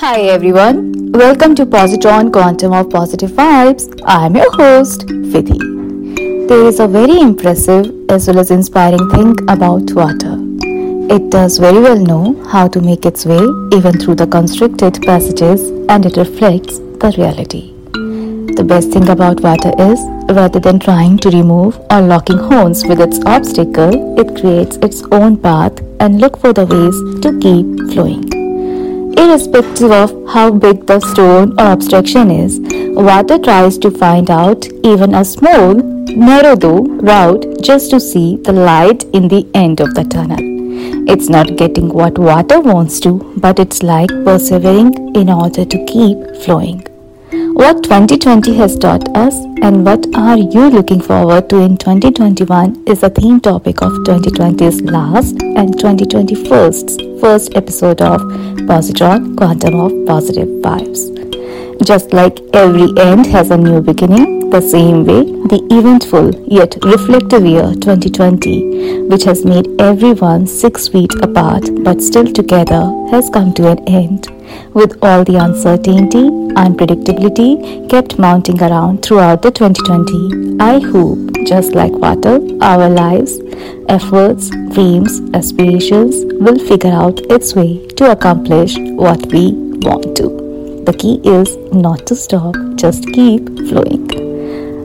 Hi everyone, welcome to Positron Quantum of Positive Vibes. I'm your host, Vidhi. There is a very impressive as well as inspiring thing about water. It does very well know how to make its way even through the constricted passages and it reflects the reality. The best thing about water is, rather than trying to remove or locking horns with its obstacle, it creates its own path and look for the ways to keep flowing. Irrespective of how big the stone or obstruction is, water tries to find out even a small, narrow though route just to see the light in the end of the tunnel. It's not getting what water wants to, but it's like persevering in order to keep flowing. What 2020 has taught us and what are you looking forward to in 2021 is the theme topic of 2020's last and 2021's first episode of Positron Quantum of Positive Vibes. Just like every end has a new beginning, the same way the eventful yet reflective year 2020, which has made everyone six feet apart but still together, has come to an end with all the uncertainty, unpredictability kept mounting around throughout the 2020. I hope, just like water, our lives, efforts, dreams, aspirations will figure out its way to accomplish what we want to. The key is not to stop, just keep flowing.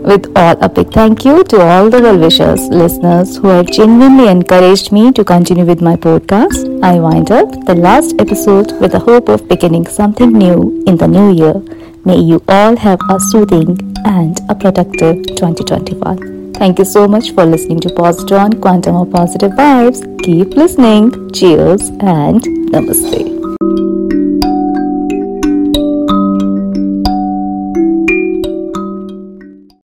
With all, a big thank you to all the well wishers, listeners who have genuinely encouraged me to continue with my podcast. I wind up the last episode with the hope of beginning something new in the new year. May you all have a soothing and a productive 2021. Thank you so much for listening to Positron Quantum of Positive Vibes. Keep listening. Cheers and namaste.